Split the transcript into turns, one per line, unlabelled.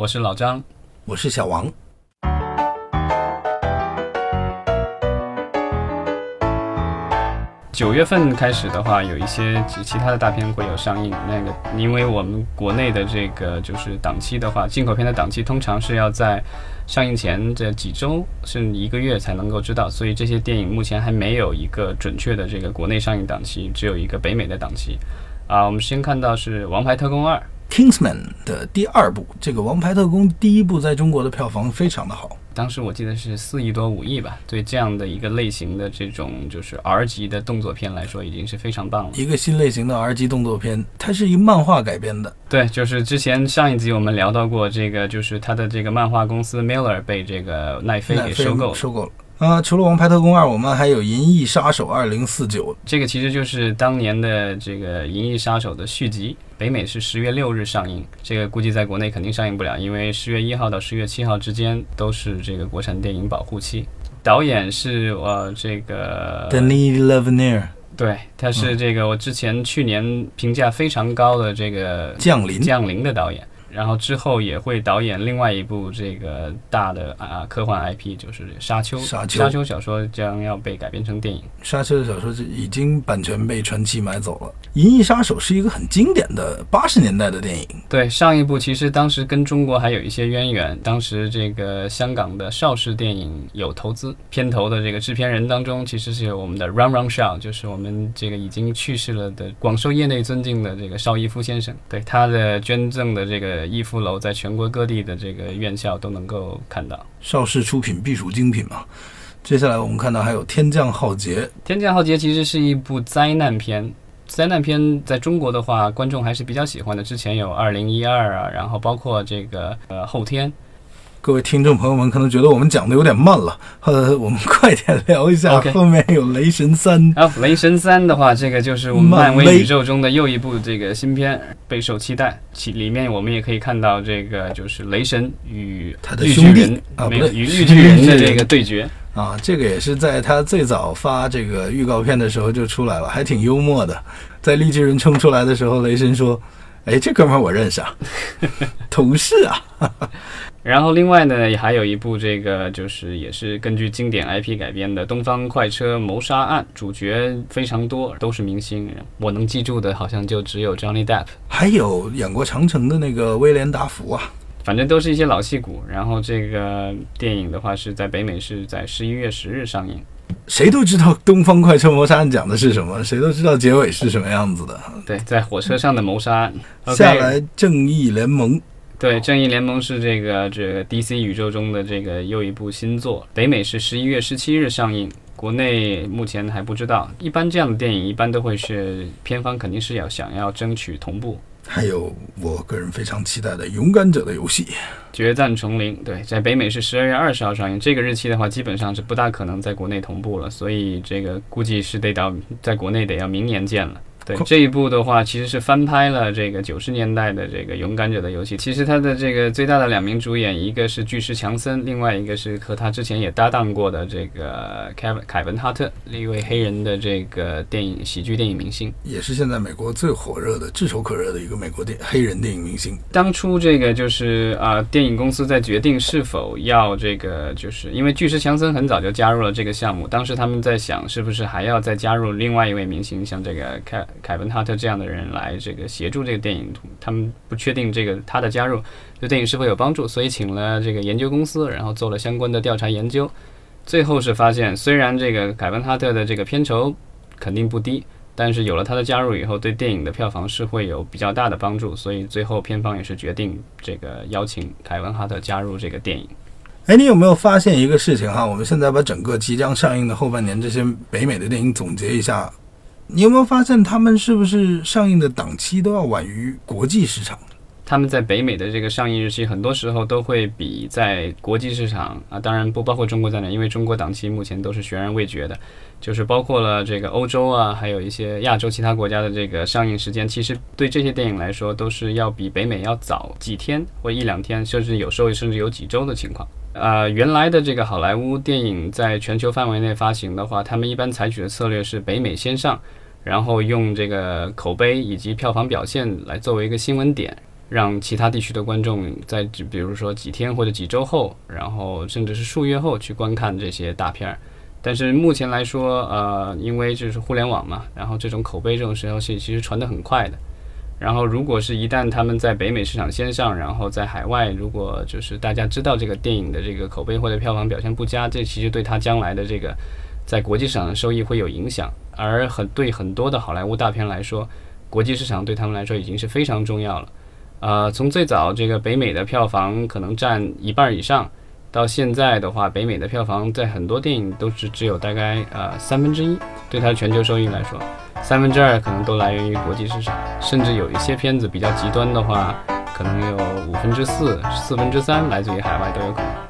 我是老张，
我是小王。
九月份开始的话，有一些其他的大片会有上映。那个，因为我们国内的这个就是档期的话，进口片的档期通常是要在上映前这几周甚至一个月才能够知道，所以这些电影目前还没有一个准确的这个国内上映档期，只有一个北美的档期。啊，我们先看到是《王牌特工二》。
Kingsman 的第二部，这个《王牌特工》第一部在中国的票房非常的好，
当时我记得是四亿多五亿吧。对这样的一个类型的这种就是 R 级的动作片来说，已经是非常棒了。
一个新类型的 R 级动作片，它是一漫画改编的。
对，就是之前上一集我们聊到过，这个就是它的这个漫画公司 Miller 被这个奈飞给收购
收购了。啊，除了《王牌特工二》，我们还有《银翼杀手二零四九》，
这个其实就是当年的这个《银翼杀手》的续集。北美是十月六日上映，这个估计在国内肯定上映不了，因为十月一号到十月七号之间都是这个国产电影保护期。导演是呃这个
Denis l e v e n i e r
对，他是这个我之前去年评价非常高的这个
降临
降临的导演。然后之后也会导演另外一部这个大的啊科幻 IP，就是《沙丘》。
沙丘。
沙丘小说将要被改编成电影。
沙丘的小说就已经版权被传奇买走了。《银翼杀手》是一个很经典的八十年代的电影。
对，上一部其实当时跟中国还有一些渊源。当时这个香港的邵氏电影有投资，片头的这个制片人当中其实是有我们的 Run Run Shaw，就是我们这个已经去世了的广受业内尊敬的这个邵逸夫先生。对他的捐赠的这个。逸夫楼在全国各地的这个院校都能够看到。
邵氏出品必属精品嘛。接下来我们看到还有《天降浩劫》。
《天降浩劫》其实是一部灾难片，灾难片在中国的话，观众还是比较喜欢的。之前有《二零一二》啊，然后包括这个呃《后天》。
各位听众朋友们可能觉得我们讲的有点慢了，呃，我们快点聊一下。后面有《雷神三》。
啊，《雷神三》的话，这个就是我们漫威宇宙中的又一部这个新片，备受期待。其里面我们也可以看到这个就是雷神与
他的兄弟
啊，没有与绿巨人的这个对决
啊，这个也是在他最早发这个预告片的时候就出来了，还挺幽默的。在绿巨人冲出来的时候，雷神说：“哎，这哥们儿我认识啊，同事啊。”
然后另外呢，也还有一部这个就是也是根据经典 IP 改编的《东方快车谋杀案》，主角非常多，都是明星。我能记住的好像就只有 Johnny Depp，
还有演过《长城》的那个威廉达福啊。
反正都是一些老戏骨。然后这个电影的话是在北美是在十一月十日上映。
谁都知道《东方快车谋杀案》讲的是什么，谁都知道结尾是什么样子的。
对，在火车上的谋杀案。
下来，《正义联盟》。
对，正义联盟是这个这个 DC 宇宙中的这个又一部新作。北美是十一月十七日上映，国内目前还不知道。一般这样的电影，一般都会是片方肯定是要想要争取同步。
还有我个人非常期待的《勇敢者的游戏》，
决战丛林。对，在北美是十二月二十号上映，这个日期的话，基本上是不大可能在国内同步了，所以这个估计是得到在国内得要明年见了。对这一部的话，其实是翻拍了这个九十年代的这个《勇敢者的游戏》。其实他的这个最大的两名主演，一个是巨石强森，另外一个是和他之前也搭档过的这个凯文凯文哈特，一位黑人的这个电影喜剧电影明星，
也是现在美国最火热的、炙手可热的一个美国电黑人电影明星。
当初这个就是啊，电影公司在决定是否要这个，就是因为巨石强森很早就加入了这个项目，当时他们在想是不是还要再加入另外一位明星，像这个凯。凯文哈特这样的人来这个协助这个电影，他们不确定这个他的加入对电影是否有帮助，所以请了这个研究公司，然后做了相关的调查研究，最后是发现，虽然这个凯文哈特的这个片酬肯定不低，但是有了他的加入以后，对电影的票房是会有比较大的帮助，所以最后片方也是决定这个邀请凯文哈特加入这个电影。
哎，你有没有发现一个事情哈？我们现在把整个即将上映的后半年这些北美的电影总结一下。你有没有发现，他们是不是上映的档期都要晚于国际市场？
他们在北美的这个上映日期，很多时候都会比在国际市场啊，当然不包括中国在内，因为中国档期目前都是悬而未决的。就是包括了这个欧洲啊，还有一些亚洲其他国家的这个上映时间，其实对这些电影来说，都是要比北美要早几天或一两天，甚至有时候甚至有几周的情况。呃，原来的这个好莱坞电影在全球范围内发行的话，他们一般采取的策略是北美先上。然后用这个口碑以及票房表现来作为一个新闻点，让其他地区的观众在比如说几天或者几周后，然后甚至是数月后去观看这些大片儿。但是目前来说，呃，因为就是互联网嘛，然后这种口碑这种消息其实传得很快的。然后如果是一旦他们在北美市场先上，然后在海外如果就是大家知道这个电影的这个口碑或者票房表现不佳，这其实对他将来的这个在国际市场的收益会有影响。而很对很多的好莱坞大片来说，国际市场对他们来说已经是非常重要了。呃，从最早这个北美的票房可能占一半以上，到现在的话，北美的票房在很多电影都是只有大概呃三分之一，对它的全球收益来说，三分之二可能都来源于国际市场，甚至有一些片子比较极端的话，可能有五分之四、四分之三来自于海外都有可能。